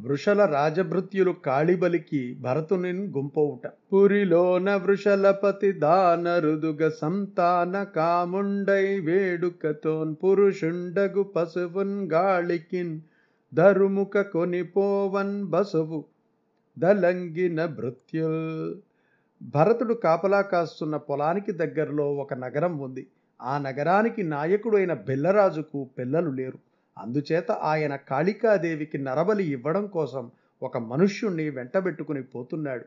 వృషల రాజభృత్యులు కాళిబలికి భరతునిన్ గుంపవుట. పురిలోన వృషలపతి దానరుదుగ సంతాన కాముండై వేడుకతోన్ పురుషుండగు పశువున్ గాళికిన్ ధరుముఖ కొనిపోవన్ బసవు దలంగిన భృత్యుల్. భరతుడు కాపలా కాస్తున్న పొలానికి దగ్గరలో ఒక నగరం ఉంది. ఆ నగరానికి నాయకుడైన బెల్లరాజుకు పిల్లలు లేరు. అందుచేత ఆయన కాళికాదేవికి నరబలి ఇవ్వడం కోసం ఒక మనుష్యుణ్ణి వెంటబెట్టుకుని పోతున్నాడు.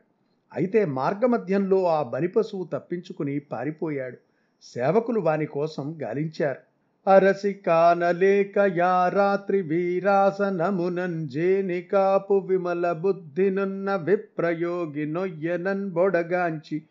అయితే మార్గమధ్యంలో ఆ బలిపశువు తప్పించుకుని పారిపోయాడు. సేవకులు వాని కోసం గాలించారు. అరసి కానలేక యా రాత్రి వీరాసనమునంజేని కాపు విమల బుద్ధినున్న విప్రయోగి నొయ్యనన్ బొడగాంచి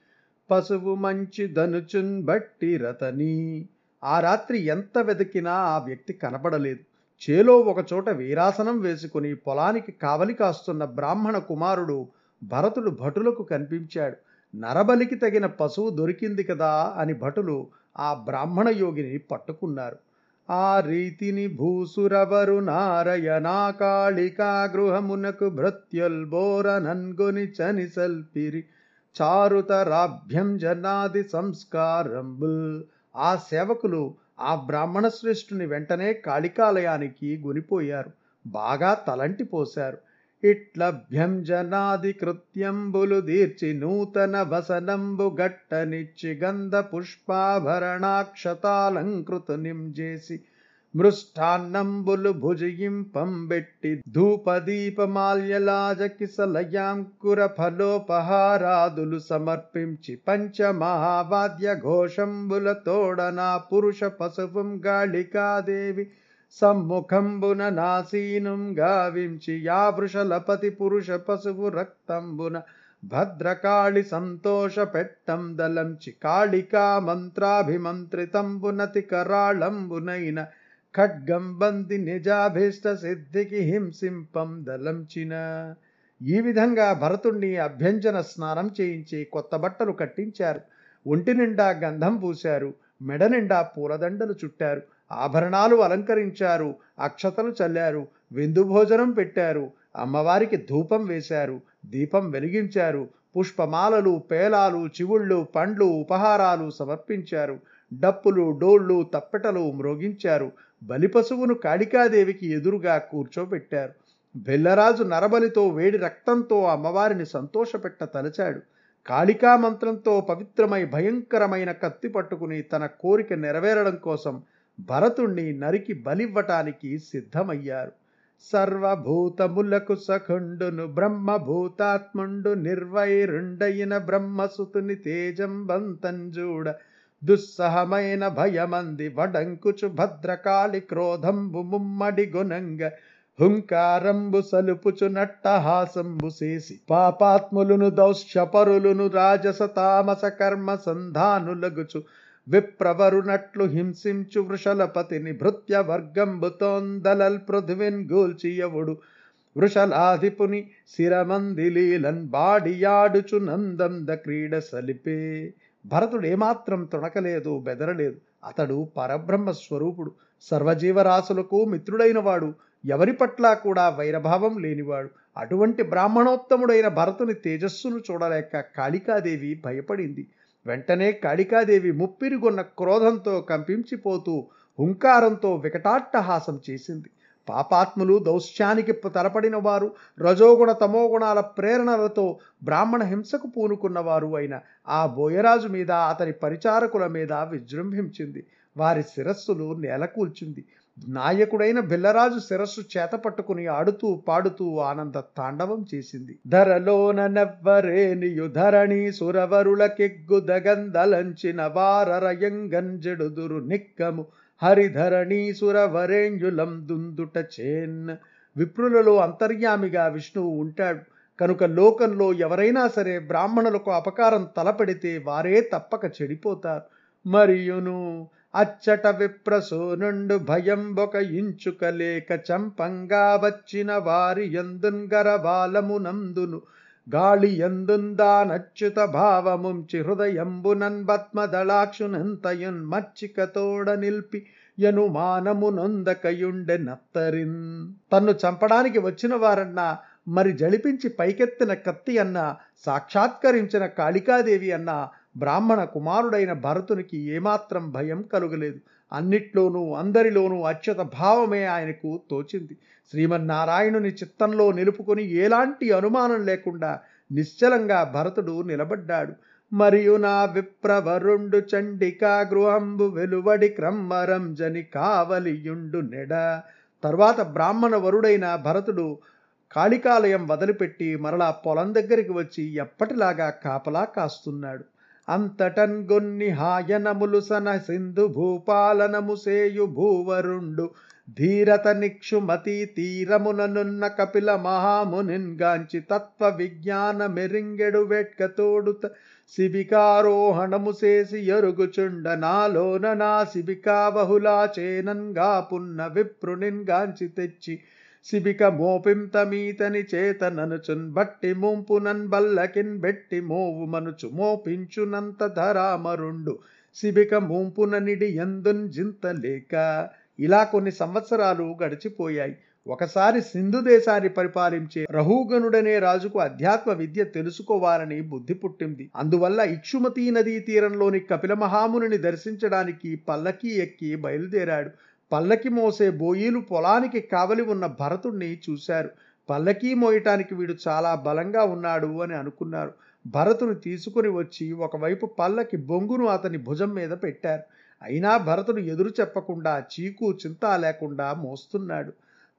పశువు మంచి ధనుచున్ బట్టి రతని. ఆ రాత్రి ఎంత వెతికినా ఆ వ్యక్తి కనపడలేదు. చేలో ఒకచోట వీరాసనం వేసుకుని పొలానికి కావలి కాస్తున్న బ్రాహ్మణ కుమారుడు భరతుడు భటులకు కనిపించాడు. నరబలికి తగిన పశువు దొరికింది కదా అని భటులు ఆ బ్రాహ్మణ యోగిని పట్టుకున్నారు. ఆ రీతిని భూసురవరు నారయణా కాళికా గృహమునకు భృత్యుల్బోర నన్గొని చని సల్పిరి. చారుతరాభ్యం జనాది సంస్కారంబుల్. ఆ సేవకులు ఆ బ్రాహ్మణ శ్రేష్ఠుని వెంటనే కాళికాలయానికి గునిపోయారు. బాగా తలంటి పోశారు. ఇట్లభ్యం జనాది కృత్యంబులు దీర్చి నూతన వసనంబు గట్టనిచ్చి గంధ పుష్పాభరణాక్షతాలంకృతునిం చేసి మృష్టాన్నంబులు భుజయింపంబెట్టి ధూపదీపమాల్యలాజకిసలయాంకుర ఫలోపహారాదులు సమర్పించి పంచమహావాద్య ఘోషంబుల తోడనా పురుష పశువం గాళికాదేవి సమ్ముఖంబున నాసీనుం గావించి యా వృషలపతి పురుష పశువు రక్తంబున భద్రకాళి సంతోష పెట్టం దలంచి కాళికా మంత్రాభిమంత్రితంబునతి కరాళంబునైన ఖడ్గంబంది నిజాభీష్ట సిద్ధికి హింసింపం దలంచిన. ఈ విధంగా భరతుణ్ణి అభ్యంజన స్నానం చేయించి కొత్త బట్టలు కట్టించారు. ఒంటి నిండా గంధం పూశారు. మెడ నిండా పూలదండలు చుట్టారు. ఆభరణాలు అలంకరించారు. అక్షతలు చల్లారు. విందు భోజనం పెట్టారు. అమ్మవారికి ధూపం వేశారు. దీపం వెలిగించారు. పుష్పమాలలు పేలాలు చివుళ్ళు పండ్లు ఉపహారాలు సమర్పించారు. డప్పులు డోళ్ళు తప్పెటలు మ్రోగించారు బలిపశువును కాళికాదేవికి ఎదురుగా కూర్చోబెట్టారు. బెల్లరాజు నరబలితో వేడి రక్తంతో అమ్మవారిని సంతోషపెట్ట తలచాడు. కాళికా మంత్రంతో పవిత్రమై భయంకరమైన కత్తి పట్టుకుని తన కోరిక నెరవేరడం కోసం భరతుణ్ణి నరికి బలివ్వటానికి సిద్ధమయ్యారు. సర్వభూతములకు సఖండును బ్రహ్మభూతాత్ముండు నిర్వైరుండయిన బ్రహ్మసుతుని తేజం బంతంజూడ దుస్సహమైన భయమంది వడంకుచు భద్రకాళి క్రోధంబు ముమ్మడి గుణంగ హుంకారంబు సలుపుచు నట్టహాసంబు చేసి పాపాత్ములును దౌశ్యపరులును రాజస తామస కర్మ సంధానులగుచు విప్రవరునట్లు హింసించు వృషలపతిని భృత్య వర్గంబుతోందలల్ పృథివిన్ గూల్చియవుడు వృషలాధిపుని శిరమందిలీలన్ బాడియాడుచు నందంద క్రీడ సలిపే భరతుడు ఏమాత్రం తొణకలేదు బెదరలేదు. అతడు పరబ్రహ్మ స్వరూపుడు. సర్వజీవరాశులకు మిత్రుడైన వాడు ఎవరి పట్ల కూడా వైరభావం లేనివాడు. అటువంటి బ్రాహ్మణోత్తముడైన భరతుని తేజస్సును చూడలేక కాళికాదేవి భయపడింది. వెంటనే కాళికాదేవి ముప్పిరిగొన్న క్రోధంతో కంపించిపోతూ హుంకారంతో వికటాట్టహాసం చేసింది. పాపాత్ములు దౌశ్యానికి తలపడిన వారు రజోగుణ తమోగుణాల ప్రేరణలతో బ్రాహ్మణ హింసకు పూనుకున్నవారు అయిన ఆ బోయరాజు మీద అతని పరిచారకుల మీద విజృంభించింది. వారి శిరస్సులు నేలకూల్చింది. నాయకుడైన బిల్లరాజు శిరస్సు చేత పట్టుకుని ఆడుతూ పాడుతూ ఆనంద తాండవం చేసింది. ధరలోన సురవరుల కెగ్గు దగందలంచిన వారరయంగంజెడుదురు నిక్కము హరిధరణీసురవరేంజులం దుందుట చేన్. విప్రులలో అంతర్యామిగా విష్ణువు ఉంటాడు. కనుక లోకంలో ఎవరైనా సరే బ్రాహ్మణులకు అపకారం తలపెడితే వారే తప్పక చెడిపోతారు. మరియును అచ్చట విప్రసూనుండు భయం ఒక ఇంచుకలేక చంపంగా వచ్చిన వారి ఎందున్ గరవాలమునందును గాళి ఎందుందానచ్యుత భావముంచి హృదయంబునన్ పద్మదళాక్షునంతయున్ మచ్చికతోడ నిల్పి యనుమానము నొందకయుండె నత్తరిన్ తన్ను చంపడానికి వచ్చిన వారన్నా మరి జడిపించి పైకెత్తిన కత్తి అన్న సాక్షాత్కరించిన కాళికాదేవి అన్న బ్రాహ్మణ కుమారుడైన భరతునికి ఏమాత్రం భయం కలుగలేదు. అన్నిట్లోనూ అందరిలోనూ అచ్యుత భావమే ఆయనకు తోచింది. శ్రీమన్నారాయణుని చిత్తంలో నిలుపుకొని ఎలాంటి అనుమానం లేకుండా నిశ్చలంగా భరతుడు నిలబడ్డాడు. మరియు నా విప్రవరుండు చండికా గృహంబు వెలువడి క్రమ్మరం జని కావలియుండు నెడ తర్వాత బ్రాహ్మణ వరుడైన భరతుడు కాళికాలయం వదిలిపెట్టి మరలా పొలం దగ్గరికి వచ్చి ఎప్పటిలాగా కాపలా కాస్తున్నాడు. అంతటన్ గొన్ని హాయనములు సన సింధు భూపాలనము సేయు భూవరుండు. ధీరత నిక్షుమతి తీరముననున్న కపిల మహామునిన్గాంచి తత్వ విజ్ఞాన మెరింగెడు వెట్క తోడుత శిబికారోహణము చేసి ఎరుగుచుండ నాలోన నా శిబికా బహుళా చేనంగా పున్న విప్రునిన్గాంచి తెచ్చి శిబిక మోపింతమీతని చేతననుచున్ బట్టి ముంపునన్ బల్లకిన్ బెట్టి మోవు మనుచు మోపించునంత ధరామరుండు. శిబిక ముంపున నిడి ఎందున్ జింతలేక ఇలా కొన్ని సంవత్సరాలు గడిచిపోయాయి. ఒకసారి సింధు దేశాన్ని పరిపాలించే రహూగనుడనే రాజుకు అధ్యాత్మ విద్య తెలుసుకోవాలని బుద్ధి పుట్టింది. అందువల్ల ఇక్షుమతీ నదీ తీరంలోని కపిల మహాముని దర్శించడానికి పల్లకి ఎక్కి బయలుదేరాడు. పల్లకి మోసే బోయీలు పొలానికి కావలి ఉన్న భరతుణ్ణి చూశారు. పల్లకీ మోయటానికి వీడు చాలా బలంగా ఉన్నాడు అని అనుకున్నారు. భరతుని తీసుకుని వచ్చి ఒకవైపు పల్లకి బొంగును అతని భుజం మీద పెట్టారు. అయినా భరతుడు ఎదురు చెప్పకుండా చీకు చింత లేకుండా మోస్తున్నాడు.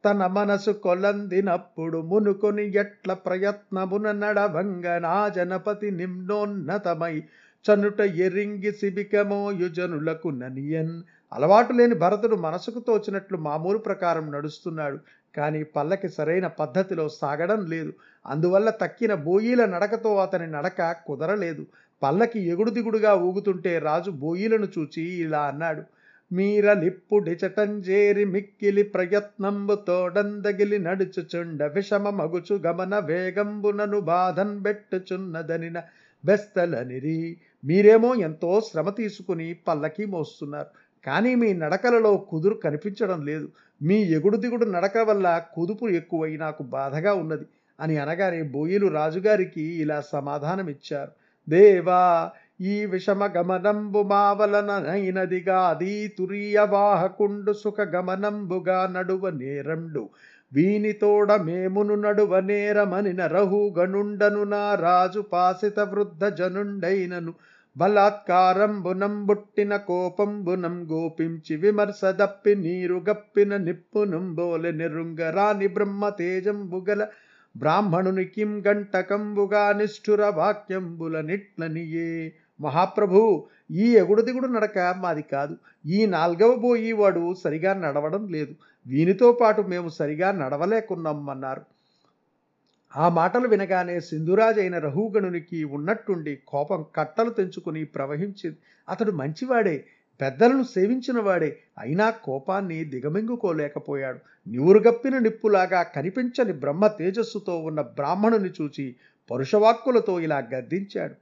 తన మనసు కొలందినప్పుడు మునుకొని ఎట్ల ప్రయత్నమున నడభంగ నా జనపతి నిమ్నోన్నతమై చనుట ఎరింగి శిబికమోయుజనులకు ననియన్. అలవాటు లేని భరతుడు మనసుకు తోచినట్లు మామూలు ప్రకారం నడుస్తున్నాడు. కానీ పల్లకి సరైన పద్ధతిలో సాగడం లేదు. అందువల్ల తక్కిన బోయీల నడకతో అతని నడక కుదరలేదు. పల్లకి ఎగుడు దిగుడుగా ఊగుతుంటే రాజు బోయిలను చూచి ఇలా అన్నాడు మీరలిప్పుడిచటంజేరి మిక్కిలి ప్రయత్నంబు తోడందగిలి నడుచుచుండ విషమ మగుచు గమన వేగంబునను బాధన్ బెట్టుచున్నదనిన బెస్తలనిరి. మీరేమో ఎంతో శ్రమ తీసుకుని పల్లకి మోస్తున్నారు కానీ మీ నడకలలో కుదురు కనిపించడం లేదు. మీ ఎగుడు దిగుడు నడక వల్ల కుదుపు ఎక్కువై నాకు బాధగా ఉన్నది అని అనగానే బోయిలు రాజుగారికి ఇలా సమాధానమిచ్చారు. దేవా ఈ విషమ గమనంబు మావలన నైనదిగా అదీ వాహకుండు సుఖ గమనంబుగా నడువ నేరండు. వీనితోడ మేమును నడువ నేరమని నరహుగనుండను నా రాజు పాసిత వృద్ధ జనుండైనను. బలాత్కారంబునం బుట్టిన కోపంబునం గోపించి విమర్శ దప్పి నీరు గప్పిన నిప్పునం బోలె నిరుంగరాని బ్రహ్మ తేజంబుగల బ్రాహ్మణుని కిం గంటకంబుగా నిష్ఠుర వాక్యంబుల నిట్లనియే. మహాప్రభు ఈ ఎగుడు దిగుడు నడక మాది కాదు. ఈ నాల్గవ బోయి వాడు సరిగా నడవడం లేదు. వీనితో పాటు మేము సరిగా నడవలేకున్నామన్నారు. ఆ మాటలు వినగానే సింధురాజైన రహుగణునికి ఉన్నట్టుండి కోపం కట్టలు తెంచుకుని ప్రవహించింది. అతడు మంచివాడే పెద్దలను సేవించిన వాడే. అయినా కోపాన్ని దిగమింగుకోలేకపోయాడు. నివురుగప్పిన నిప్పులాగా కనిపించని బ్రహ్మ తేజస్సుతో ఉన్న బ్రాహ్మణుని చూచి పరుషవాక్కులతో ఇలా గద్దించాడు.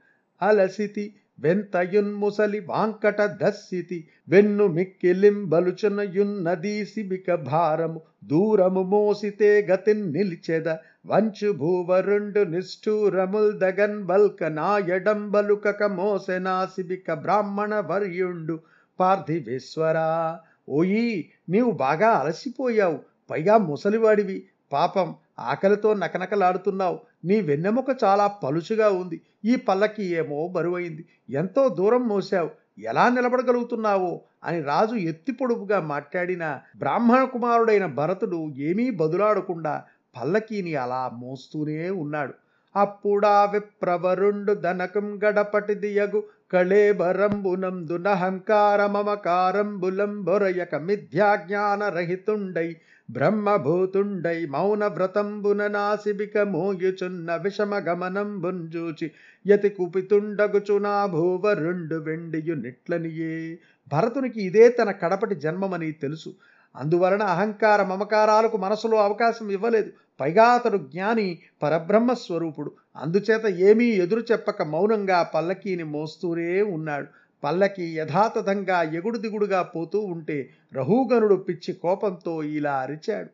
అలసితి వెంతయున్ముసలి వాంకట దస్సితి వెన్ను మిక్కిలింబలుచునయున్నదీ సిబిక భారము దూరము మోసితే గతిన్ నిలిచెద వంచు భూవరుండు నిష్ఠూరముల్ దగన్ బల్క నాయడంబలుకక మోసెనా సిబిక బ్రాహ్మణ వర్యుండు. పార్థివేశ్వరా. ఓయి నీవు బాగా అలసిపోయావు. పైగా ముసలివాడివి. పాపం ఆకలితో నకనకలాడుతున్నావు. నీ వెన్నెముక చాలా పలుచుగా ఉంది. ఈ పల్లకి ఏమో బరువైంది. ఎంతో దూరం మోసావు ఎలా నిలబడగలుగుతున్నావో అని రాజు ఎత్తి పొడుపుగా మాట్లాడిన బ్రాహ్మణ కుమారుడైన భరతుడు ఏమీ బదులాడకుండా పల్లకీని అలా మోస్తూనే ఉన్నాడు. అప్పుడా విప్రవరుండు ధనకం గడపటి దియగు కళేబరంబునందునహంకారమకారంబులంబొరయక మిథ్యాజ్ఞానరహితుండై మిథ్యాజ్ఞాన రహితుండై బ్రహ్మభూతుండై మౌన వ్రతంబున నాసిబిక మోయుచున్న విషమగమనంబుంజూచి యతి కుపితుండగుచునా భూవరుండు వెండియు నిట్లనియే భరతునికి ఇదే తన కడపటి జన్మమని తెలుసు. అందువలన అహంకార మమకారాలకు మనసులో అవకాశం ఇవ్వలేదు. పైగా అతడు జ్ఞాని పరబ్రహ్మస్వరూపుడు. అందుచేత ఏమీ ఎదురు చెప్పక మౌనంగా పల్లకీని మోస్తూనే ఉన్నాడు. పల్లకి యథాతథంగా ఎగుడు దిగుడుగా పోతూ ఉంటే రహూగనుడు పిచ్చి కోపంతో ఇలా అరిచాడు.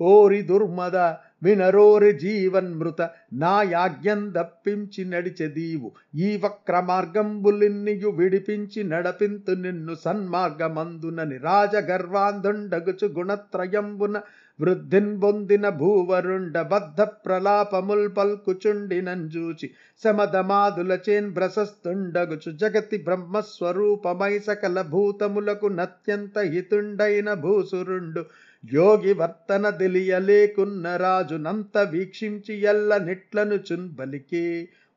ఓరి దుర్మద వినరోరి జీవన్మృత నా యాజ్ఞం దప్పించి నడిచెదీవు ఈ వక్ర మార్గంబులిన్నియు విడిపించి నడపింతు నిన్ను సన్మార్గమందునని రాజగర్వాంధుండగుచు గుణత్రయంబున వృద్ధిన్ బొందిన భూవరుండ బద్ధ ప్రలాపముల్ పల్కుచుండినంజూచి శమదమాదులచేన్ భ్రసస్తుండగుచు జగతి బ్రహ్మస్వరూపమై సకల భూతములకు నత్యంత హితుండైన భూసురుండు. యోగి వర్తన తెలియలేకున్న రాజునంత వీక్షించి ఎల్ల నిట్లను చున్బలికే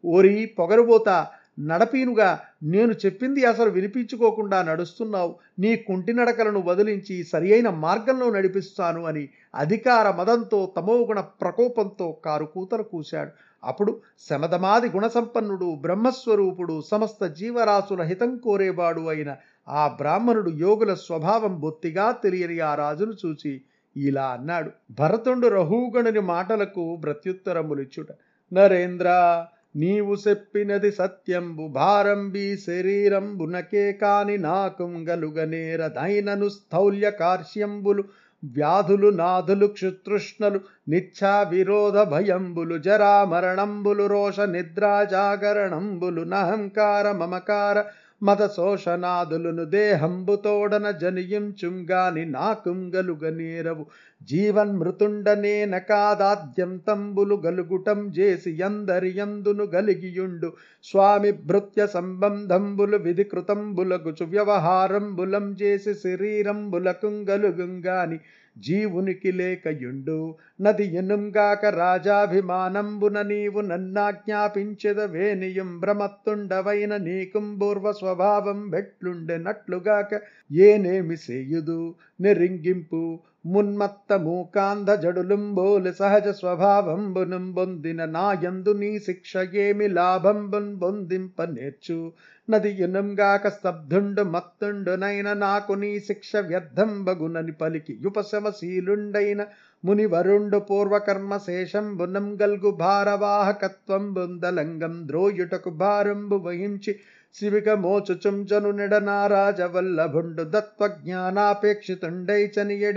ఓరి పొగరుబోతా నడపీనుగా నేను చెప్పింది అసలు వినిపించుకోకుండా నడుస్తున్నావు. నీ కుంటి నడకలను వదిలించి సరి అయిన మార్గంలో నడిపిస్తాను అని అధికార మదంతో తమోగుణ ప్రకోపంతో కారు కూతలు కూశాడు. అప్పుడు శమదమాది గుణసంపన్నుడు బ్రహ్మస్వరూపుడు సమస్త జీవరాశుల హితం కోరేవాడు అయిన ఆ బ్రాహ్మణుడు యోగుల స్వభావం బొత్తిగా తెలియని ఆ రాజును చూచి ఇలా అన్నాడు. భరతుండు రహూగణుని మాటలకు ప్రత్యుత్తరములిచ్చుట. నరేంద్ర నీవు చెప్పినది సత్యంబు భారంబి శరీరంబునకే కాని నాకుంగలుగనేరదైనను స్థౌల్య కార్ష్యంబులు వ్యాధులు నాథులు క్షుతృష్ణలు నిచ్ఛా విరోధ భయంబులు జరా మరణంబులు రోష నిద్రా జాగరణంబులు నహంకార మమకార మద శోషనాదులను దేహంబుతోడన జనియించుంగాని నాకుంగలుగ నేరవు. జీవన్మృతుండనేన కాదాద్యంతంబులు గలుగుటం చేసి ఎందరి ఎందును గలిగియుండు. స్వామి భృత్య సంబంధంబులు విధికృతంబులగుచు వ్యవహారంబులం చేసి శరీరంబులకుంగలుగుంగాని జీవునికి లేకయుండు. నది ఎనుంగాక రాజాభిమానంబున నీవు నన్నాజ్ఞాపించదవేనియం భ్రమత్తుండవైన నీకుం పూర్వ స్వభావం బెట్లుండెనట్లుగాక ఏనేమి సేయుదు? నెరింగింపు మున్మత్త కాంధ జడులుంబోలు సహజ స్వభావంబునం బొందిన నాయందు నీ శిక్ష ఏమి లాభంబున్ పొందింప నేర్చు నది యునంగాక స్తబ్ధుండు మత్తుండు నైన నాకు నీ శిక్ష వ్యర్థం బగునని పలికి యుపశమశీలుండైన మునివరుండు పూర్వకర్మ శేషంబునం గల్గు భారవాహకత్వం బుందలంగం ద్రోయుటకు భారంబు వహించి శివిక మోచుచుం నిడనారాజవల్లభుండు నెడనారాజవల్లభుండు దత్వజ్ఞానాపేక్షితుండై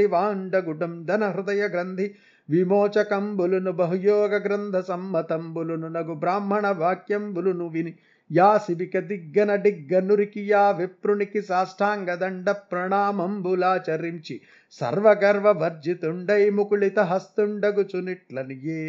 వాండగుడం ధనహృదయ గ్రంథి విమోచకంబులును బహుయోగ గ్రంథ సమ్మతంబులును నగు బ్రాహ్మణ వాక్యంబులును విని యా శివిక దిగ్గన డిగ్గనురికి యా విప్రునికి సాష్టాంగదండ ప్రణామంబులాచరించి సర్వగర్వ వర్జితుండై ముకుళిత హస్తుండగుచునిట్లనియే.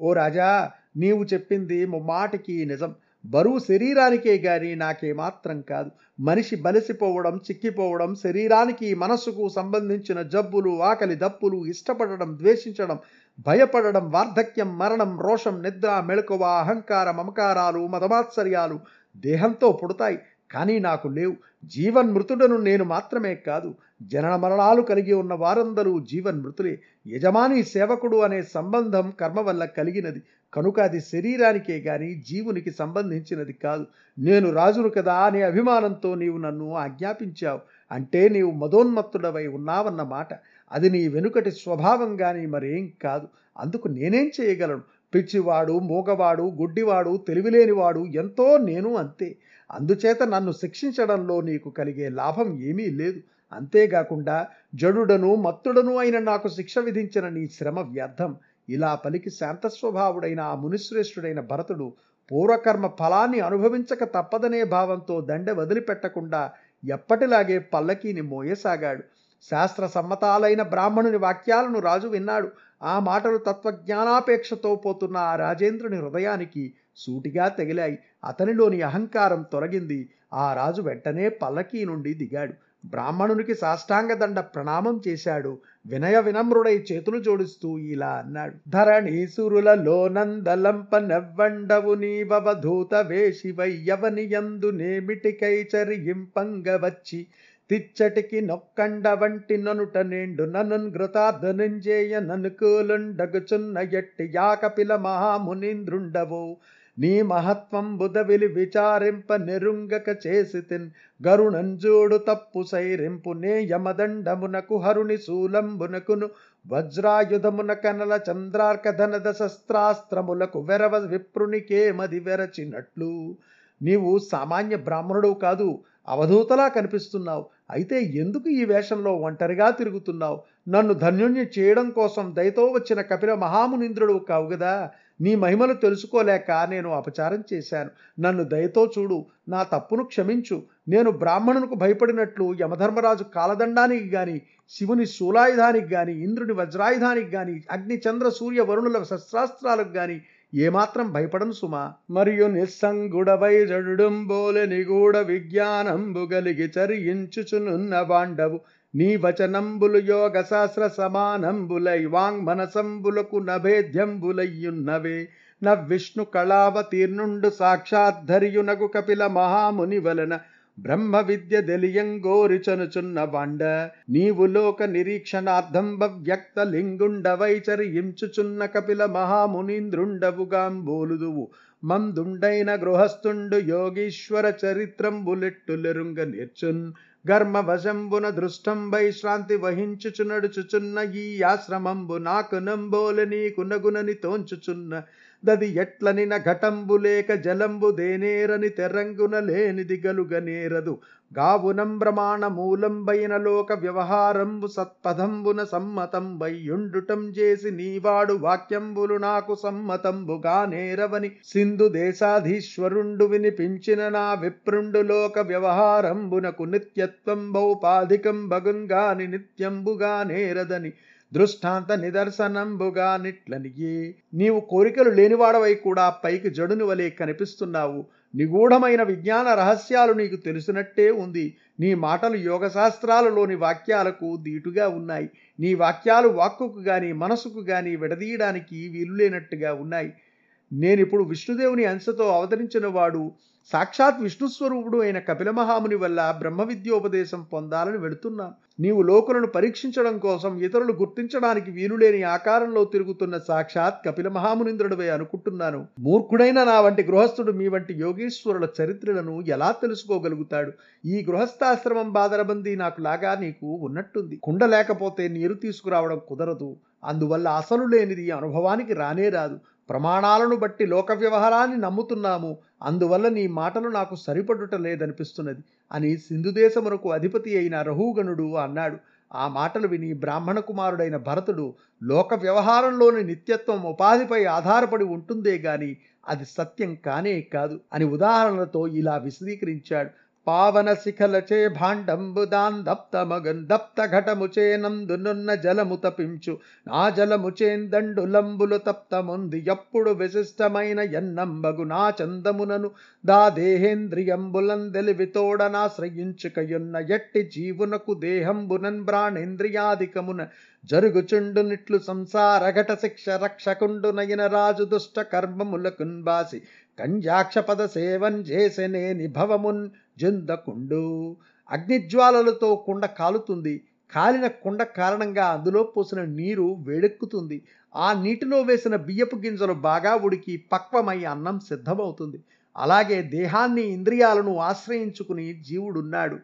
ఓ రాజా నీవు చెప్పింది ముమ్మాటికి నిజం. బరువు శరీరానికే గాని నాకేమాత్రం కాదు. మనిషి బలిసిపోవడం చిక్కిపోవడం శరీరానికి మనస్సుకు సంబంధించిన జబ్బులు ఆకలి దప్పులు ఇష్టపడడం ద్వేషించడం భయపడడం వార్ధక్యం మరణం రోషం నిద్ర మెళకువ అహంకార మమకారాలు మతమాత్సర్యాలు దేహంతో పుడతాయి. కానీ నాకు లేవు. జీవన్మృతుడను నేను మాత్రమే కాదు. జనన మరణాలు కలిగి ఉన్న వారందరూ జీవన్మృతులే యజమాని సేవకుడు అనే సంబంధం కర్మ వల్ల కలిగినది. కనుక అది శరీరానికే గాని జీవునికి సంబంధించినది కాదు. నేను రాజును కదా అనే అభిమానంతో నీవు నన్ను ఆజ్ఞాపించావు. అంటే నీవు మదోన్మత్తుడవై ఉన్నావన్నమాట. అది నీ వెనుకటి స్వభావం కానీ మరేం కాదు. అందుకు నేనేం చేయగలను? పిచ్చివాడు మూగవాడు గుడ్డివాడు తెలివిలేనివాడు ఎంతో నేను అంతే. అందుచేత నన్ను శిక్షించడంలో నీకు కలిగే లాభం ఏమీ లేదు. అంతేకాకుండా జడుడను మత్తుడను అయిన నాకు శిక్ష విధించిన నీ శ్రమ వ్యర్థం. ఇలా పలికి శాంతస్వభావుడైన ఆ మునిశ్రేష్ఠుడైన భరతుడు పూర్వకర్మ ఫలాన్ని అనుభవించక తప్పదనే భావంతో దండె వదిలిపెట్టకుండా ఎప్పటిలాగే పల్లకీని మోయసాగాడు. శాస్త్ర సమ్మతాలైన బ్రాహ్మణుని వాక్యాలను రాజు విన్నాడు. ఆ మాటలు తత్వజ్ఞానాపేక్షతో పోతున్న ఆ రాజేంద్రుని హృదయానికి సూటిగా తగిలాయి. అతనిలోని అహంకారం తొలగింది. ఆ రాజు వెంటనే పల్లకీ నుండి దిగాడు. బ్రాహ్మణునికి సాష్టాంగదండ ప్రణామం చేశాడు. వినయ వినమ్రుడై చేతులు జోడిస్తూ ఇలా అన్నాడు. ధరణీసురులలో నందలంప నెవ్వండవు నీవవధూత వేషివయ్యవని యందు నేమిటికై చరింపంగ వచ్చి తిచ్చటికి నొక్కండ వంటి ననుట నిండు నను ఘృతార్థనుంజేయ ననుకూలుండగుచున్న ఎట్టి యాకపిల మహామునీంద్రుండవు. నీ మహత్వం బుధవిలి విచారింప నెరుంగక చేసి తిన్ గరుణంజూడు తప్పు సైరింపు నే యమదండమునకు హరుని శూలంబునకును వజ్రాయుధమున కనల చంద్రార్క ధనద శస్త్రాస్త్రములకు వెరవ విప్రునికేమది వెరచినట్లు. నీవు సామాన్య బ్రాహ్మణుడు కాదు అవధూతలా కనిపిస్తున్నావు. అయితే ఎందుకు ఈ వేషంలో ఒంటరిగా తిరుగుతున్నావు? నన్ను ధన్యుణ్ణి చేయడం కోసం దయతో వచ్చిన కపిల మహామునింద్రుడు కావు కదా నీ మహిమలు తెలుసుకోలేక నేను అపచారం చేశాను. నన్ను దయతో చూడు నా తప్పును క్షమించు. నేను బ్రాహ్మణునికి భయపడినట్లు యమధర్మరాజు కాలదండానికి గాని శివుని శూలాయుధానికి గాని ఇంద్రుని వజ్రాయుధానికి గాని అగ్ని చంద్ర సూర్య వరుణుల శస్త్రాస్త్రాలకు గాని ఏమాత్రం భయపడను సుమా. మరియు నిస్సంగుడవై జడుంబోలె నిగూఢ విజ్ఞానంబు గలిగి చరించుచునున్న వాండవు నీ వచనంబులు యోగ శాస్త్ర సమానంబులై వాంగ్మనసంబులకు నభేద్యంబులయ్యున్నవే. న విష్ణు కళావతీర్ణుండు సాక్షాద్ధర్యునగు కపిల మహాముని వలన బ్రహ్మ విద్య దెలియంగోరిచనుచున్న వాండ నీవు లోక నిరీక్షణార్థంబ వ్యక్త లింగుండవై చరించుచున్న కపిల మహామునీంద్రుండవుగాంబోలుదువు మందుండైన గృహస్థుండు యోగీశ్వర చరిత్రంబులెట్టులెరుంగ నేర్చున్ గర్మవశంబున దృష్టంబై శ్రాంతి వహించుచునడుచుచున్న ఈ ఆశ్రమంబు నాకు నంబోల నీకు నగునని తోంచుచున్న దది ఎట్లనిన ఘటంబు లేక జలంబు దేనేరని తెరంగున లేనిది గలుగనేరదు గావునం ప్రమాణ మూలంబైన లోక వ్యవహారంబు సత్పథంబున సమ్మతంబయ్యుండుటం చేసి నీవాడు వాక్యంబులు నాకు సమ్మతంబుగా నేరవని సింధు దేశాధీశ్వరుండు వినిపించిన నా విప్రుండు లోక వ్యవహారంబునకు నిత్యత్వం బౌపాధికం భగంగాని నిత్యంబుగా నేరదని దృష్టాంత నిదర్శనంబుగా నిట్లనియే. నీవు కోరికలు లేనివాడవై కూడా పైకి జడుని వలె కనిపిస్తున్నావు. నిగూఢమైన విజ్ఞాన రహస్యాలు నీకు తెలిసినట్టే ఉంది. నీ మాటలు యోగశాస్త్రాలలోని వాక్యాలకు దీటుగా ఉన్నాయి. నీ వాక్యాలు వాక్కుకు గాని మనసుకు గాని విడదీయడానికి వీలు లేనట్టుగా ఉన్నాయి. నేనిప్పుడు విష్ణుదేవుని అంశతో అవతరించిన వాడు సాక్షాత్ విష్ణుస్వరూపుడు అయిన కపిల మహాముని వల్ల బ్రహ్మ విద్యోపదేశం పొందాలని వెళుతున్నాను నీవు లోకులను పరీక్షించడం కోసం ఇతరులు గుర్తించడానికి వీలులేని ఆకారంలో తిరుగుతున్న సాక్షాత్ కపిల మహామునింద్రుడివే అనుకుంటున్నాను. మూర్ఖుడైన నా వంటి గృహస్థుడు మీ వంటి యోగేశ్వరుల చరిత్రలను ఎలా తెలుసుకోగలుగుతాడు? ఈ గృహస్థాశ్రమం బాదరబందీ నాకు లాగా నీకు ఉన్నట్టుంది. కుండ లేకపోతే నీరు తీసుకురావడం కుదరదు. అందువల్ల అసలు లేనిది అనుభవానికి రానే రాదు. ప్రమాణాలను బట్టి లోక వ్యవహారాన్ని నమ్ముతున్నాము. అందువల్ల నీ మాటలు నాకు సరిపడుట లేదనిపిస్తున్నది అని సింధుదేశమునకు అధిపతి అయిన రహూగణుడు అన్నాడు. ఆ మాటలు విని బ్రాహ్మణ కుమారుడైన భరతుడు లోక వ్యవహారంలోని నిత్యత్వం ఉపాధిపై ఆధారపడి ఉంటుందే గాని అది సత్యం కానే కాదు అని ఉదాహరణలతో ఇలా విశదీకరించాడు. పావన శిఖలచే భాండంబుదాన్ దప్త మగన్ దప్త ఘటముచే నందునున్న జలము తపించు. నా జలముచేందండులంబులు తప్తముంది ఎప్పుడు విశిష్టమైన ఎన్నంబగు నా చందమునను. దా దేహేంద్రియంబులందెలివితోడనాశ్రయించుకయున్న ఎట్టి జీవునకు దేహంబునన్ ప్రాణేంద్రియాధికమున. జరుగుచుండునిట్లు సంసార ఘట శిక్ష రక్షకుండునైన రాజు దుష్ట కర్మములకున్ బాసి. కంజాక్షపద సేవం చేసెనే నిభవమున్ జందకుండు. అగ్నిజ్వాలలతో కుండ కాలుతుంది. కాలిన కుండ కారణంగా అందులో పోసిన నీరు వేడెక్కుతుంది. ఆ నీటిలో వేసిన బియ్యపు గింజలు బాగా ఉడికి పక్వమై అన్నం సిద్ధమవుతుంది. అలాగే దేహాన్ని ఇంద్రియాలను ఆశ్రయించుకుని జీవుడున్నాడు.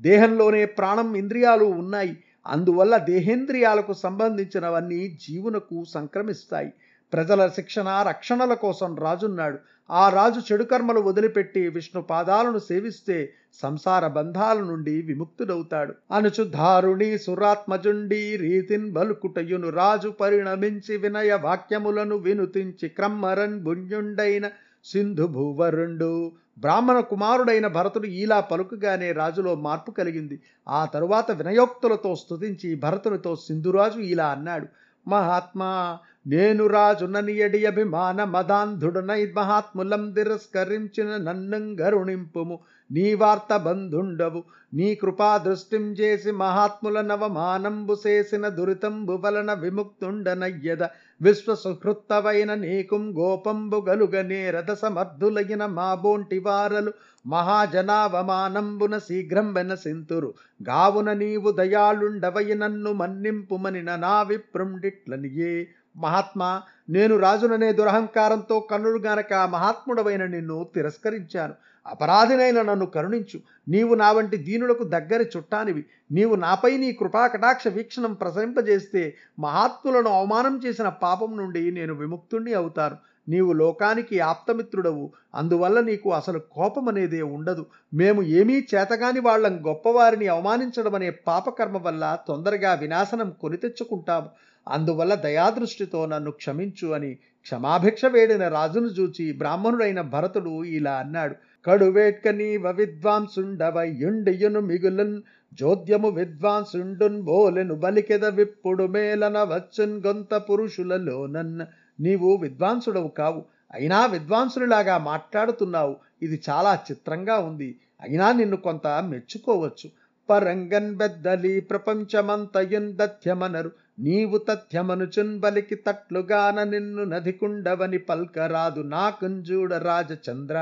దేహంలోనే ప్రాణం ఇంద్రియాలు ఉన్నాయి. అందువల్ల దేహేంద్రియాలకు సంబంధించినవన్నీ జీవునకు సంక్రమిస్తాయి. ప్రజల శిక్షణ రక్షణల కోసం రాజున్నాడు. ఆ రాజు చెడు కర్మలు వదిలిపెట్టి విష్ణు పాదాలను సేవిస్తే సంసార బంధాల నుండి విముక్తుడవుతాడు. అనుచు దారుణి సురాత్మజుండి రీతిన్ బలుకుటయును రాజు పరిణమించి వినయ వాక్యములను వినుతించి క్రమ్మరన్ భుంజుండైన సింధు భూవరుండు బ్రాహ్మణ కుమారుడైన భరతుడు ఇలా పలుకుగానే రాజులో మార్పు కలిగింది. ఆ తరువాత వినయోక్తులతో స్తుతించి భరతునితో సింధురాజు ఇలా అన్నాడు. మహాత్మా నేను రాజుననియడి అభిమాన మదాంధుడనై మహాత్ములం తిరస్కరించిన నన్ను గరుణింపుము నీ వార్త బంధుండవు నీ కృపా దృష్టిం చేసి మహాత్ముల నవమానంబు చేసిన దురితంబు వలన విముక్తుండనయ్యద. విశ్వసుహృత్తవైన నీకుం గోపంబు గలుగనే రథ సమర్థులైన మాబోంటి వారలు మహాజనావమానంబున శీఘ్రం వెనసింతురు గావున నీవు దయాళుండవయి నన్ను మన్నింపుమని నా విప్రుండిట్లనియే. మహాత్మా నేను రాజుననే దురహంకారంతో కన్నులుగానక మహాత్ముడవైన నిన్ను తిరస్కరించాను. అపరాధినైన నన్ను కరుణించు. నీవు నా వంటి దీనులకు దగ్గరి చుట్టానివి. నీవు నాపై నీ కృపాకటాక్ష వీక్షణం ప్రసరింపజేస్తే మహాత్ములను అవమానం చేసిన పాపం నుండి నేను విముక్తుణ్ణి అవుతాను. నీవు లోకానికి ఆప్తమిత్రుడవు. అందువల్ల నీకు అసలు కోపం అనేదే ఉండదు. మేము ఏమీ చేతగాని వాళ్ళం గొప్పవారిని అవమానించడం అనే పాపకర్మ వల్ల తొందరగా వినాశనం కొని తెచ్చుకుంటాము. అందువల్ల దయాదృష్టితో నన్ను క్షమించు అని క్షమాభిక్ష వేడిన రాజును చూచి బ్రాహ్మణుడైన భరతుడు ఇలా అన్నాడు. కడువేట్క నీవ విద్వాంసుండవయుండియును మిగులున్ జోద్యము విద్వాంసుండున్ బోలెను బలికెద విప్పుడు మేలన వచ్చున్ గొంత పురుషులలోనన్. నీవు విద్వాంసుడవు కావు. అయినా విద్వాంసునిలాగా మాట్లాడుతున్నావు. ఇది చాలా చిత్రంగా ఉంది. అయినా నిన్ను కొంత మెచ్చుకోవచ్చు. పరంగన్ బెద్దలి ప్రపంచమంతయున్ దత్యమనరు నీవు తథ్యమనుచున్ బలికి తట్లుగాన నిన్ను నదికుండవని పల్కరాదు నాకుంజూడ రాజచంద్ర.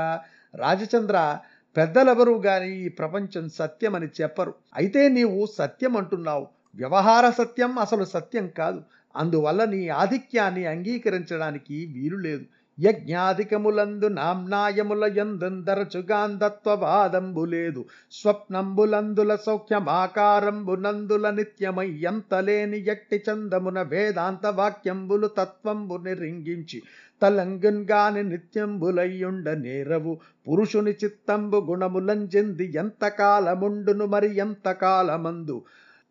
రాజచంద్ర పెద్దలెవరూ గాని ఈ ప్రపంచం సత్యమని చెప్పరు. అయితే నీవు సత్యం అంటున్నావు వ్యవహార సత్యం అసలు సత్యం కాదు. అందువల్ల నీ ఆధిక్యాన్ని అంగీకరించడానికి వీలు లేదు. యజ్ఞాధికములందు నామ్నాయముల యందుందరచుగాంధత్వవాదంబు లేదు స్వప్నంబులందుల సౌఖ్యమాకారంబునందుల నిత్యమై ఎంతలేని ఎట్టి చందమున వేదాంత వాక్యంబులు తత్వంబు నిరింగించి తలంగున్గాని నిత్యంబులయ్యుండ నేరవు. పురుషుని చిత్తంబు గుణములంజెంది ఎంతకాలముండును మరి ఎంతకాలమందు?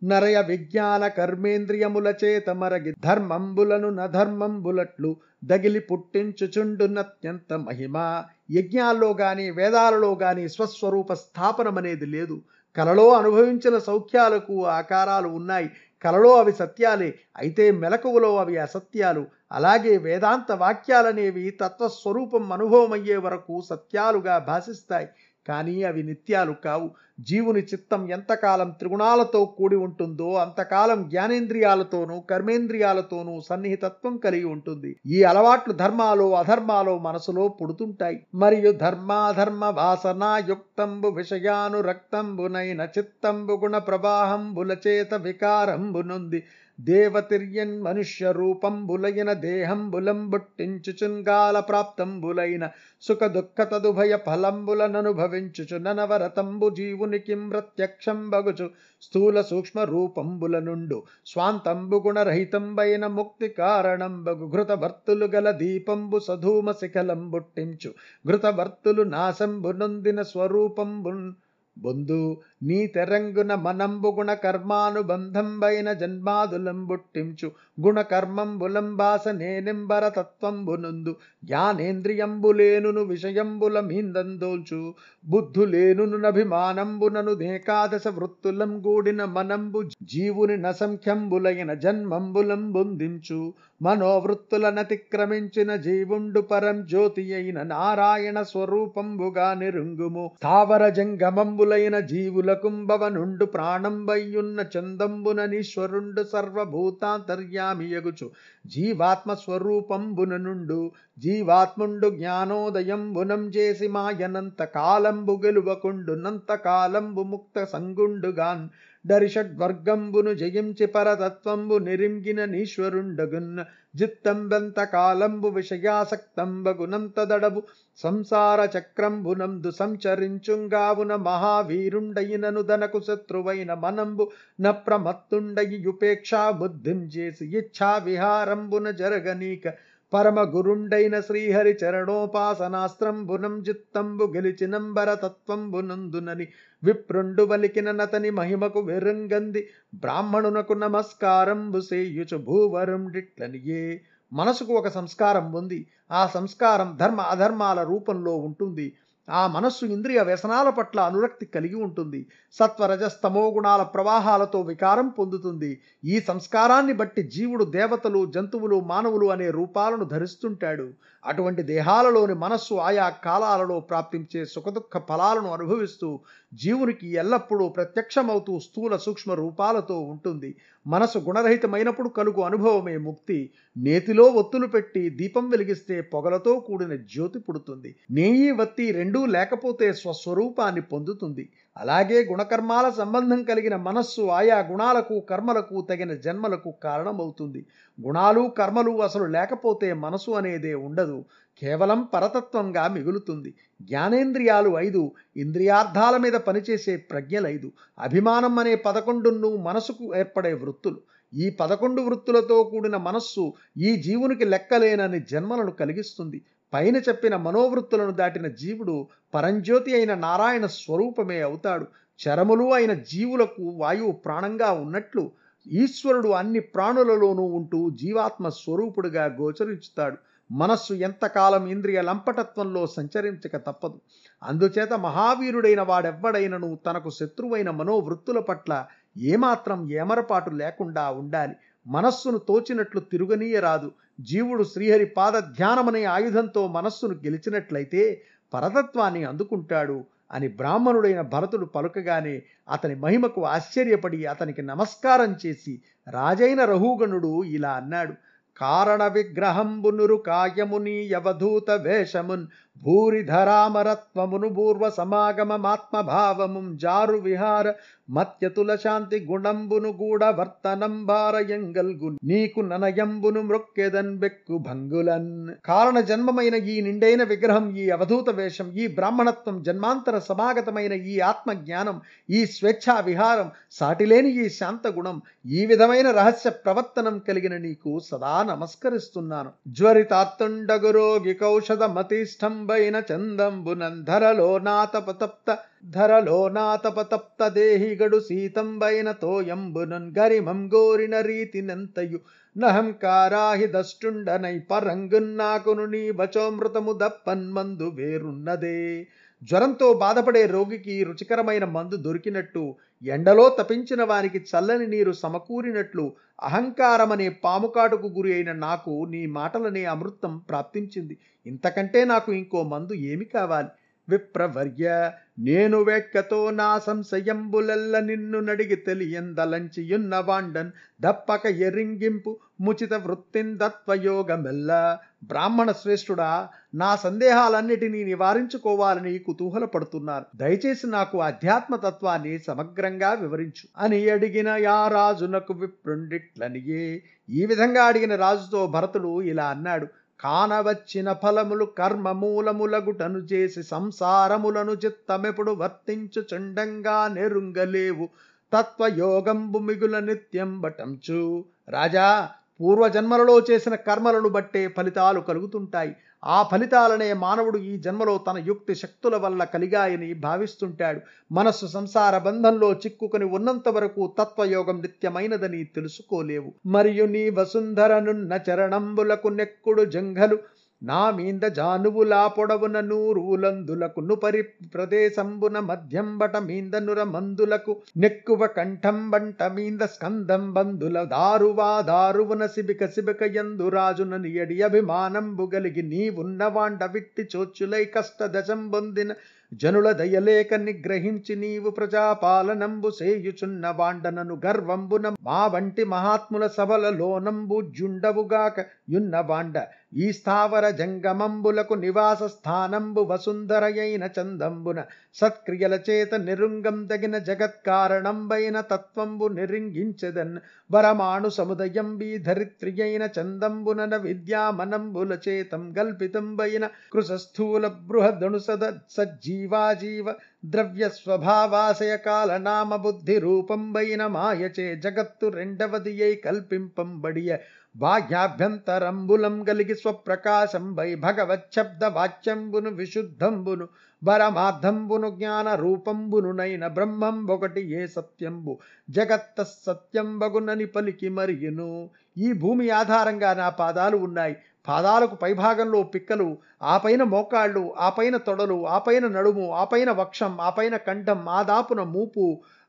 నరయ విజ్ఞాన కర్మేంద్రియముల చేత మరగి ధర్మంబులను నధర్మంబులట్లు దగిలి పుట్టించుచుండునత్యంత మహిమ. యజ్ఞాల్లో కానీ వేదాలలో కానీ స్వస్వరూప స్థాపనమనేది లేదు. కలలో అనుభవించిన సౌఖ్యాలకు ఆకారాలు ఉన్నాయి. కలలో అవి సత్యాలే. అయితే మెలకువలో అవి అసత్యాలు. అలాగే వేదాంత వాక్యాలనేవి తత్వస్వరూపం అనుభవమయ్యే వరకు సత్యాలుగా భాషిస్తాయి కానీ అవి నిత్యాలు కావు. జీవుని చిత్తం ఎంతకాలం త్రిగుణాలతో కూడి ఉంటుందో అంతకాలం జ్ఞానేంద్రియాలతోనూ కర్మేంద్రియాలతోనూ సన్నిహితత్వం కలిగి ఉంటుంది. ఈ అలవాట్లు ధర్మాలు అధర్మాలు మనసులో పుడుతుంటాయి. మరియు ధర్మాధర్మ వాసన యుక్తంబు విషయాను రక్తంబునైన చిత్తంబు గుణ ప్రవాహంబుల చేత వికారంబునుంది దేవతిర్యన్ మనుష్య రూపంబులైన దేహంబులం బుట్టించుచున్గాల ప్రాప్తంబులైన సుఖ దుఃఖ తదుభయ ఫలంబులననుభవించుచు ననవరతంబు జీవునికి ప్రత్యక్షం బగుచు స్థూల సూక్ష్మ రూపంబుల నుండు స్వాంతంబు గుణరహితంబైన ముక్తి కారణం బగు ఘృతభర్తులు గల దీపంబు సధూమ శిఖలం బుట్టించు ఘృతభర్తులు నాశంబు నొందిన స్వరూపంబు బొందు నీ తెరంగున మనంబు గుణ కర్మానుబంధంబైన జన్మాదులంబుట్టించు. గుణ కర్మంబులంబాస నేనెంబర తత్వంబునందు. జ్ఞానేంద్రియంబులేనును విషయంబుల మీందందోల్చు. బుద్ధులేనును నభిమానంబునను ఏకాదశ వృత్తులం గూడిన మనంబు జీవుని నసంఖ్యంబులైన జన్మంబులం బొందించు మనోవృత్తులనతిక్రమించిన జీవుండు పరం జ్యోతి అయిన నారాయణ స్వరూపంబుగా నిరుంగుము. స్థావర జంగమంబు జీవులకుంభవ నుండు ప్రాణంబయ్యున్న చందంబుననీశ్వరుండు సర్వభూతాంతర్యామియగుచు జీవాత్మ స్వరూపంబున నుండు జీవాత్ముండు జ్ఞానోదయంబునం చేసి మాయనంత కాలంబు గెలువకుండునంత కాలంబు ముక్త సంగుండుగాన్ దరిషడ్వర్గంబును జయించి పరతత్వంబు నిరింగిన నీశ్వరుండగున్న జిత్తంబెంత కాలంబు విషయాసక్తంబగునంతదడబు సంసార చక్రంబునందు సంచరించుంగావున మహావీరుండయినను దనకు శత్రువైన మనంబు న ప్రమత్తుండయి ఉపేక్షా బుద్ధిం చేసి ఇచ్ఛా విహారంబున జరగనీక పరమ గురుండైన శ్రీహరి చరణోపాసనాస్త్రంబునం జిత్తంబు గెలిచినంబర తత్వంబునందునని విప్రుండు వలికిన నతని మహిమకు విరంగంది బ్రాహ్మణునకు నమస్కారంబు సేయుచు భూవరుండిట్లనియే. మనసుకు ఒక సంస్కారం ఉంది. ఆ సంస్కారం ధర్మ అధర్మాల రూపంలో ఉంటుంది. ఆ మనస్సు ఇంద్రియ వ్యసనాల పట్ల అనురక్తి కలిగి ఉంటుంది. సత్వరజస్తమో గుణాల ప్రవాహాలతో వికారం పొందుతుంది. ఈ సంస్కారాన్ని బట్టి జీవుడు దేవతలు జంతువులు మానవులు అనే రూపాలను ధరిస్తుంటాడు. అటువంటి దేహాలలోని మనస్సు ఆయా కాలాలలో ప్రాప్తించే సుఖదుఖ ఫలాలను అనుభవిస్తూ జీవునికి ఎల్లప్పుడూ ప్రత్యక్షమవుతూ స్థూల సూక్ష్మ రూపాలతో ఉంటుంది. మనసు గుణరహితమైనప్పుడు కలుగు అనుభవమే ముక్తి. నేతిలో ఒత్తులు పెట్టి దీపం వెలిగిస్తే పొగలతో కూడిన జ్యోతి పుడుతుంది. నేయి వత్తి రెండూ లేకపోతే స్వస్వరూపాన్ని పొందుతుంది. అలాగే గుణకర్మాల సంబంధం కలిగిన మనస్సు ఆయా గుణాలకు కర్మలకు తగిన జన్మలకు కారణమవుతుంది. గుణాలు కర్మలు అసలు లేకపోతే మనసు అనేదే ఉండదు. కేవలం పరతత్వంగా మిగులుతుంది. జ్ఞానేంద్రియాలు ఐదు ఇంద్రియార్థాల మీద పనిచేసే ప్రజ్ఞలైదు అభిమానం అనే పదకొండును మనసుకు ఏర్పడే వృత్తులు. ఈ పదకొండు వృత్తులతో కూడిన మనస్సు ఈ జీవునికి లెక్కలేనని జన్మలను కలిగిస్తుంది. పైన చెప్పిన మనోవృత్తులను దాటిన జీవుడు పరంజ్యోతి అయిన నారాయణ స్వరూపమే అవుతాడు. చరములు అయిన జీవులకు వాయువు ప్రాణంగా ఉన్నట్లు ఈశ్వరుడు అన్ని ప్రాణులలోనూ ఉంటూ జీవాత్మ స్వరూపుడుగా గోచరించుతాడు. మనస్సు ఎంతకాలం ఇంద్రియ లంపటత్వంలో సంచరించక తప్పదు. అందుచేత మహావీరుడైన వాడెవ్వడైనను తనకు శత్రువైన మనోవృత్తుల పట్ల ఏమాత్రం ఏమరపాటు లేకుండా ఉండాలి. మనస్సును తోచినట్లు తిరుగనీయరాదు. జీవుడు శ్రీహరి పాద ధ్యానమనే ఆయుధంతో మనస్సును గెలిచినట్లయితే పరతత్వాన్ని అందుకుంటాడు అని బ్రాహ్మణుడైన భరతుడు పలుకగానే అతని మహిమకు ఆశ్చర్యపడి అతనికి నమస్కారం చేసి రాజైన రహుగణుడు ఇలా అన్నాడు కారణ విగ్రహంబునురు కాయముని యవధూత వేషమున్ భూరిధరామరత్వమును పూర్వ సమాగమమాత్మభావము జారు విహార మత్యతుల శాంతి గుణంబును గూడ వర్తనం భారయంగల్గు నీకు ననయంబును మృక్కెదన్ బెక్కు భంగులన్. కారణ జన్మమైన ఈ నిండైన విగ్రహం ఈ అవధూత వేషం ఈ బ్రాహ్మణత్వం జన్మాంతర సమాగతమైన ఈ ఆత్మ జ్ఞానం ఈ స్వేచ్ఛా విహారం సాటిలేని ఈ శాంత గుణం ఈ విధమైన రహస్య ప్రవర్తనం కలిగిన నీకు సదా నమస్కరిస్తున్నాను. జ్వరితాత్తుండగురోగి కౌషధ మతిష్టంబైన చందంబునంధరలో నాతపతప్త ధరలో నాతపతప్త దేహిగడు సీతంబైన తోయంబునన్ గరిమం గోరిన రీతినంతయు నహంకారాహి దష్టుండనై పరంగున్నాకును నీ వచోమృతము దప్పన్మందు వేరున్నదే. జ్వరంతో బాధపడే రోగికి రుచికరమైన మందు దొరికినట్టు ఎండలో తపించిన వారికి చల్లని నీరు సమకూరినట్లు అహంకారమనే పాముకాటుకు గురి అయిన నాకు నీ మాటలనే అమృతం ప్రాప్తించింది. ఇంతకంటే నాకు ఇంకో మందు ఏమి కావాలి? విప్రవర్య నేను వెక్కతో నా సంశయంబులెల్ల నిన్ను నడిగి తెలియందలంచియున్న వాండన్ దప్పక ఎరింగింపు ముచిత వృత్తిందత్వయోగమెల్ల బ్రాహ్మణ శ్రేష్ఠుడా నా సందేహాలన్నిటినీ నివారించుకోవాలని కుతూహలపడుతున్నారు. దయచేసి నాకు అధ్యాత్మ తత్వాన్ని సమగ్రంగా వివరించు. అని అడిగిన యా రాజునకు విప్రుండిట్లనియే ఈ విధంగా అడిగిన రాజుతో భరతుడు ఇలా అన్నాడు కానవచ్చిన ఫలములు కర్మ మూలములగుటను చేసి సంసారములను చిత్తమెప్పుడు వర్తించు చండంగా నెరుంగలేవు. తత్వయోగంబు మిగుల నిత్యం బటంచు రాజా పూర్వజన్మలలో చేసిన కర్మలను బట్టే ఫలితాలు కలుగుతుంటాయి. ఆ ఫలితాలనే మానవుడు ఈ జన్మలో తన యుక్తి శక్తుల వల్ల కలిగాయని భావిస్తుంటాడు. మనస్సు సంసార బంధంలో చిక్కుకుని ఉన్నంత వరకు తత్వయోగం నిత్యమైనదని తెలుసుకోలేవు. మరియు నీ వసుంధరనున్న చరణంబులకు నెక్కుడు జంఘలు నా మీంద జానువులా పొడవున నూరులందులకు నుపరి ప్రదేశంబున మధ్యంబట మీంద నుర మందులకు నెక్కువ కంఠం బంట మీంద స్కందం బంధుల దారువా దారువున సిబిక సిబిక ఎందు రాజున నియడి అభిమానంబు గలిగి నీవున్నవాండ విట్టి చోచులై కష్ట దశం పొందిన జనుల దయలేక నిగ్రహించి నీవు ప్రజాపాలనంబు సేయుచున్న వాండనను గర్వంబున మా వంటి మహాత్ముల సభలలోనంబు జుండవుగాక యున్న వాండ ఈ స్థావర జంగమంబులకు నివాస స్థానంబు వసుంధరయైన చందంబున సత్క్రియల చేత నిరుంగం తగిన జగత్కారణంబైన తత్వంబు నిరింగించెదన్ వరమాణు సముదయం బీ ధరిత్రియైన చందంబునన విద్యామనంబుల చేతం గల్పితంబైన కృశస్థూల బృహదణు సద సజ్జీవాజీవ ద్రవ్య స్వభావాశయ కాల నామ బుద్ధి రూపంబైన మాయచే జగత్తు రెండవది కల్పింపంబడియ బాహ్యాభ్యంతరంబులం గలిగి స్వప్రకాశంబై భగవచ్చబ్ద వాచ్యంబును విశుద్ధంబును పరమార్థంబును జ్ఞాన రూపంబునునైన బ్రహ్మం ఒకటి ఏ సత్యంబు జగత్త సత్యం బగునని పలికి మరియును. ఈ భూమి ఆధారంగా నా పాదాలు ఉన్నాయి. పాదాలకు పైభాగంలో పిక్కలు ఆ పైన మోకాళ్ళు ఆ పైన తొడలు ఆ పైన నడుము ఆ పైన వక్షం ఆ పైన కంఠం ఆ దాపున మూపు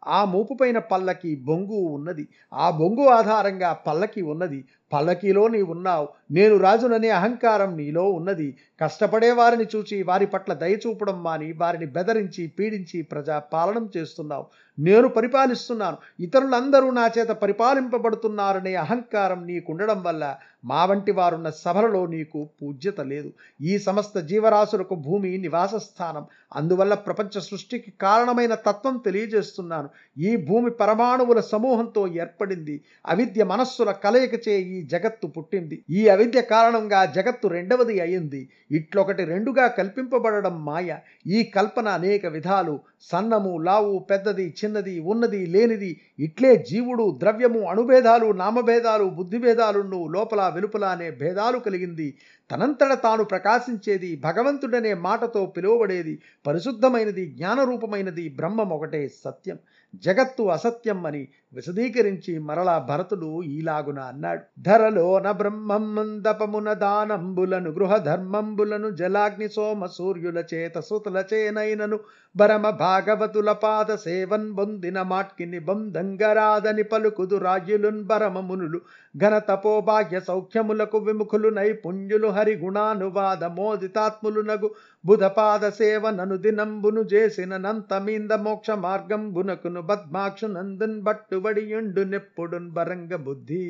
ఆ మూపుపైన పల్లకి బొంగు ఉన్నది. ఆ బొంగు ఆధారంగా పల్లకి ఉన్నది. పల్లకీలో నీ ఉన్నావు నేను రాజుననే అహంకారం నీలో ఉన్నది. కష్టపడే వారిని చూచి వారి పట్ల దయ చూపడం మాని వారిని బెదరించి పీడించి ప్రజా పాలనం చేస్తున్నావు. నేను పరిపాలిస్తున్నాను. ఇతరులందరూ నా చేత పరిపాలింపబడుతున్నారనే అహంకారం నీకుండడం వల్ల మా వంటి వారున్న సభలలో నీకు పూజ్యత లేదు. ఈ సమస్త జీవరాశులకు భూమి నివాస స్థానం అందువల్ల ప్రపంచ సృష్టికి కారణమైన తత్వం తెలియజేస్తున్నాను. ఈ భూమి పరమాణువుల సమూహంతో ఏర్పడింది. అవిద్య మనస్సుల కలయికచే ఈ జగత్తు పుట్టింది. ఈ అవిద్య కారణంగా జగత్తు రెండవది అయింది. ఇట్లొకటి రెండుగా కల్పింపబడడం మాయ. ఈ కల్పన అనేక విధాలు. సన్నము లావు పెద్దది చిన్నది ఉన్నది లేనిది. ఇట్లే జీవుడు ద్రవ్యము అణుభేదాలు నామభేదాలు బుద్ధిభేదాలున్ను లోపల వెలుపల అనే భేదాలు కలిగింది. తనంతట తాను ప్రకాశించేది భగవంతుడనే మాటతో పిలువబడేది. పరిశుద్ధమైనది జ్ఞానరూపమైనది బ్రహ్మం ఒకటే సత్యం. జగత్తు అసత్యం అని విశదీకరించి మరలా భరతుడు ఈలాగున అన్నాడు ధరలోన బ్రహ్మం మందపమున దానంబులను గృహధర్మంబులను జలాగ్ని సోమ సూర్యుల చేత సుతుల చేనైనను భరమ భాగవతుల పాద సేవన్ బొందిన మాట్కిని బంధంగరాదని పలుకుదు రాజ్యులున్ బరమమునులు ఘన తపోభాగ్య సౌఖ్యములకు విముఖులు నైపుణ్యులు హరిగుణానువాద మోదితాత్ములు నగు బుధపాద సేవ నను దినంబును చేసిన నంతమీంద మోక్ష మార్గంబునకును బద్మాక్షు నందున్ బట్టుబడియుండు నెప్పుడున్ బరంగ బుద్ధి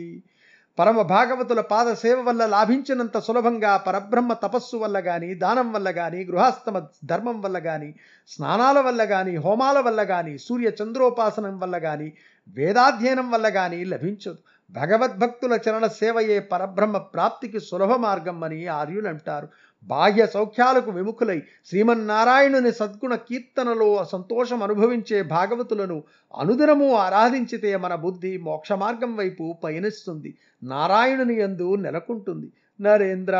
పరమ భాగవతుల పాద సేవ వల్ల లాభించినంత సులభంగా పరబ్రహ్మ తపస్సు వల్ల గాని దానం వల్ల గాని గృహస్థమ ధర్మం వల్ల గాని స్నానాల వల్ల గాని హోమాల వల్ల గాని సూర్య చంద్రోపాసనం వల్ల గాని వేదాధ్యయనం వల్ల గాని లభించదు. భగవద్భక్తుల చరణ సేవయే పరబ్రహ్మ ప్రాప్తికి సులభ మార్గం అని ఆర్యులు అంటారు బాహ్య సౌఖ్యాలకు విముఖులై శ్రీమన్నారాయణుని సద్గుణ కీర్తనలో సంతోషం అనుభవించే భాగవతులను అనుదినము ఆరాధించితే మన బుద్ధి మోక్ష మార్గం వైపు పయనిస్తుంది. నారాయణుని యందు నెలకొంటుంది. నరేంద్ర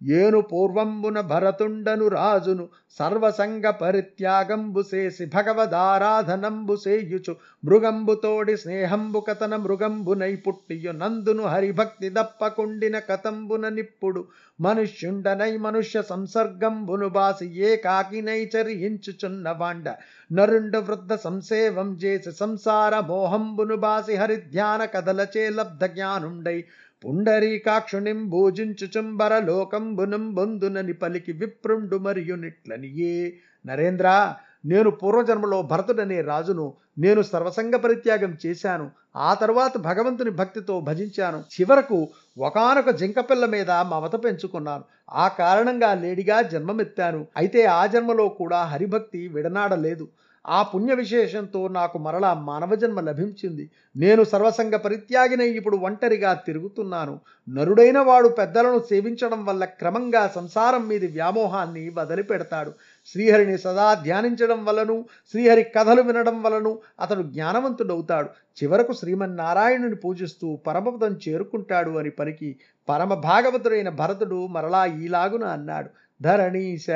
ఏను పూర్వంబున భరతుండను రాజును సర్వసంగ పరిత్యాగంబు చేసి భగవదారాధనంబు సేయుచు మృగంబుతోడి స్నేహంబు కథన మృగంబునై పుట్టియు నందును హరిభక్తి దప్పకుండిన కథంబున నిప్పుడు మనుష్యుండనై మనుష్య సంసర్గంబును బాసి ఏకాకినై చరించుచున్న వాండ నరుండు వృద్ధ సంసేవం చేసి సంసార మోహంబును బాసి హరిధ్యాన కథలచే లబ్ధ జ్ఞానుండై పుండరీకాక్షుణిం భూజించుచుంబర లోకంబునం బంధునని పలికి విప్రుండు మరియు నిట్లనియే నరేంద్ర నేను పూర్వజన్మలో భరతుడనే రాజును నేను సర్వసంగ పరిత్యాగం చేశాను. ఆ తర్వాత భగవంతుని భక్తితో భజించాను. చివరకు ఒకనొక జింకపిల్ల మీద మమత పెంచుకున్నాను. ఆ కారణంగా లేడిగా జన్మమెత్తాను. అయితే ఆ జన్మలో కూడా హరిభక్తి విడనాడలేదు. ఆ పుణ్య విశేషంతో నాకు మరలా మానవ జన్మ లభించింది. నేను సర్వసంగ పరిత్యాగినై ఇప్పుడు ఒంటరిగా తిరుగుతున్నాను. నరుడైన వాడు పెద్దలను సేవించడం వల్ల క్రమంగా సంసారం మీది వ్యామోహాన్ని వదిలిపెడతాడు. శ్రీహరిని సదా ధ్యానించడం వలను శ్రీహరి కథలు వినడం వలను అతడు జ్ఞానవంతుడవుతాడు. చివరకు శ్రీమన్నారాయణుని పూజిస్తూ పరమపదం చేరుకుంటాడు అని పలికి పరమ భాగవతుడైన భరతుడు మరలా ఈలాగున అన్నాడు. ధరణీశ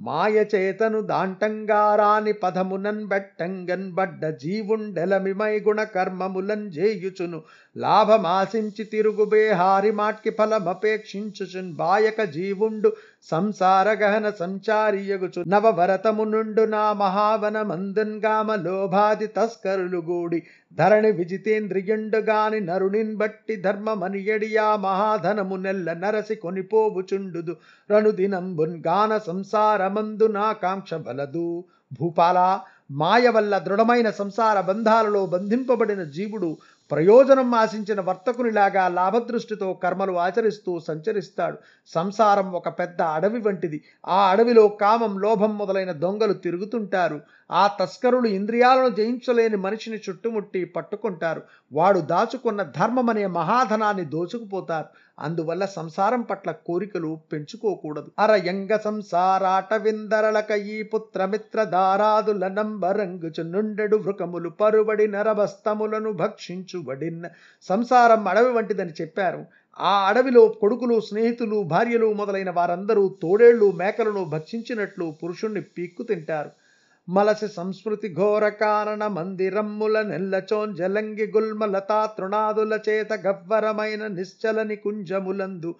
మాయచేతను దాంటంగారాని పదమునన్ బెట్టంగన్ బడ్డ జీవుండెలమిమై గుణ కర్మములన్ జేయుచును. లాభమాశించి తిరుగు బేహారి మాట్కి ఫలమపేక్షించుచున్. బాయక జీవుండు సంసార గహన సంచారియగుచు నవభరతము నుండు నా మహావన మందన్గామ లోభాది తస్కరులు గూడి. ధరణి విజితేంద్రియుండుగాని నరునిన్ బట్టి ధర్మమనియడియా మహాధనము నెల్ల నరసి కొనిపోవుచుండుదు రణుదినంబున్ గాన సంసారం నా కాంక్ష బలదు భూపాల మాయ వల్ల దృఢమైన సంసార బంధాలలో బంధింపబడిన జీవుడు ప్రయోజనం ఆశించిన వర్తకునిలాగా లాభదృష్టితో కర్మలు ఆచరిస్తూ సంచరిస్తాడు. సంసారం ఒక పెద్ద అడవి వంటిది. ఆ అడవిలో కామం లోభం మొదలైన దొంగలు తిరుగుతుంటారు. ఆ తస్కరులు ఇంద్రియాలను జయించలేని మనిషిని చుట్టుముట్టి పట్టుకుంటారు. వాడు దాచుకున్న ధర్మం అనే మహాధనాన్ని దోచుకుపోతారు. అందువల్ల సంసారం పట్ల కోరికలు పెంచుకోకూడదు. అరయంగ సంసారాట విందరలక ఈ పుత్రమిత్ర దారాదుల నంబరంగుచు నుండెడు వృకములు పరుబడి నరబస్తములను భక్షించుబడిన్న సంసారం అడవి వంటిదని చెప్పారు. ఆ అడవిలో కొడుకులు స్నేహితులు భార్యలు మొదలైన వారందరూ తోడేళ్ళు మేకలను భక్షించినట్లు పురుషుణ్ణి పీక్కు తింటారు. మలసి సంస్మృతి ఘోర కారణ మందిరమ్ముల నెల్లచోన్ జలంగి గుల్మలతా తృణాదుల చేత గవ్వరమైన నిశ్చలని కుంజములందు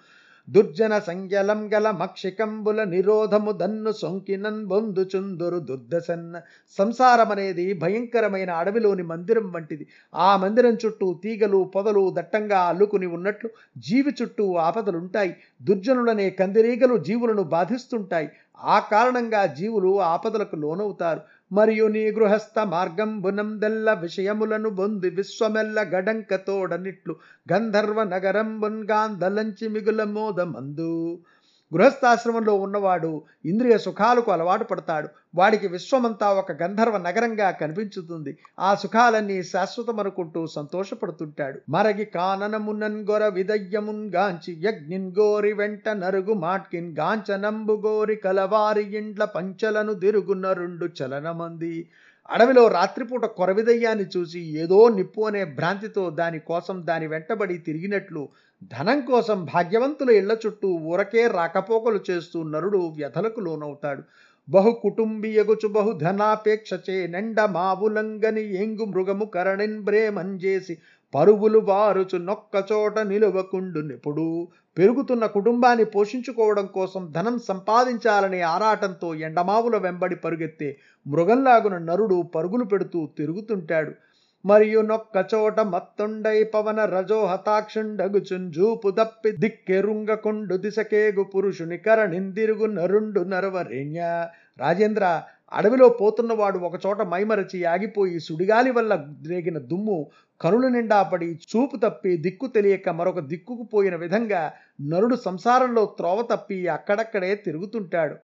దుర్జన సంజలం గల మక్షికంబుల నిరోధము దన్ను సొంకినన్ బొందుచుందురు దుర్దశన్న. సంసారం అనేది భయంకరమైన అడవిలోని మందిరం వంటిది. ఆ మందిరం చుట్టూ తీగలు పొదలు దట్టంగా అల్లుకుని ఉన్నట్లు జీవి చుట్టూ ఆపదలుంటాయి. దుర్జనులనే కందిరీగలు జీవులను బాధిస్తుంటాయి. ఆ కారణంగా జీవులు ఆపదలకు లోనవుతారు. మరియు నీ గృహస్థ మార్గంబునం దెల్ల విషయములను బొంది విశ్వమెల్ల గడంక తోడనిట్లు. గంధర్వ నగరంబున్ గాంధలంచి మిగుల మోదమందు. గృహస్థాశ్రమంలో ఉన్నవాడు ఇంద్రియ సుఖాలకు అలవాటు పడతాడు. వాడికి విశ్వమంతా ఒక గంధర్వ నగరంగా కనిపించుతుంది. ఆ సుఖాలన్నీ శాశ్వతమనుకుంటూ సంతోషపడుతుంటాడు. మరగి కాననమునన్ గొర విదయ్యమున్ గాంచి యజ్ఞిన్ గోరి వెంట నరుగు మాట్కిన్ గాంచనంబు గోరి కలవారి ఇండ్ల పంచలను దిరుగున్న రెండు చలనమంది. అడవిలో రాత్రిపూట కొరవిదయ్యాన్ని చూసి ఏదో నిప్పు అనే భ్రాంతితో దాని కోసం దాని వెంటబడి తిరిగినట్లు ధనం కోసం భాగ్యవంతుల ఇళ్ళ చుట్టూ ఊరకే రాకపోకలు చేస్తూ నరుడు వ్యధలకు లోనవుతాడు. బహు కుటుంబీయగుచు బహు ధనాపేక్షచే నెండ మావులంగని ఏంగు మృగము కరణిన్ బ్రేమంజేసి పరుగులు వారుచు నొక్కచోట నిలువకుండు నిపుడు. పెరుగుతున్న కుటుంబాన్ని పోషించుకోవడం కోసం ధనం సంపాదించాలనే ఆరాటంతో ఎండమావుల వెంబడి పరుగెత్తే మృగంలాగున నరుడు పరుగులు పెడుతూ తిరుగుతుంటాడు. మరియు నొక్కచోట మత్తుండై పవన రజో హతాక్షుండగుచున్ జూపు దప్పి దిక్కెరుంగకుండు దిశకేగు పురుషుని కరణిందిరుగు నరుండు నరవరేణ్య. రాజేంద్ర అడవిలో పోతున్నవాడు ఒకచోట మైమరచి ఆగిపోయి సుడిగాలి వల్ల రేగిన దుమ్ము కనుల నిండా పడి చూపు తప్పి దిక్కు తెలియక మరొక దిక్కుకు పోయిన విధంగా నరుడు సంసారంలో త్రోవ తప్పి అక్కడక్కడే తిరుగుతుంటాడు.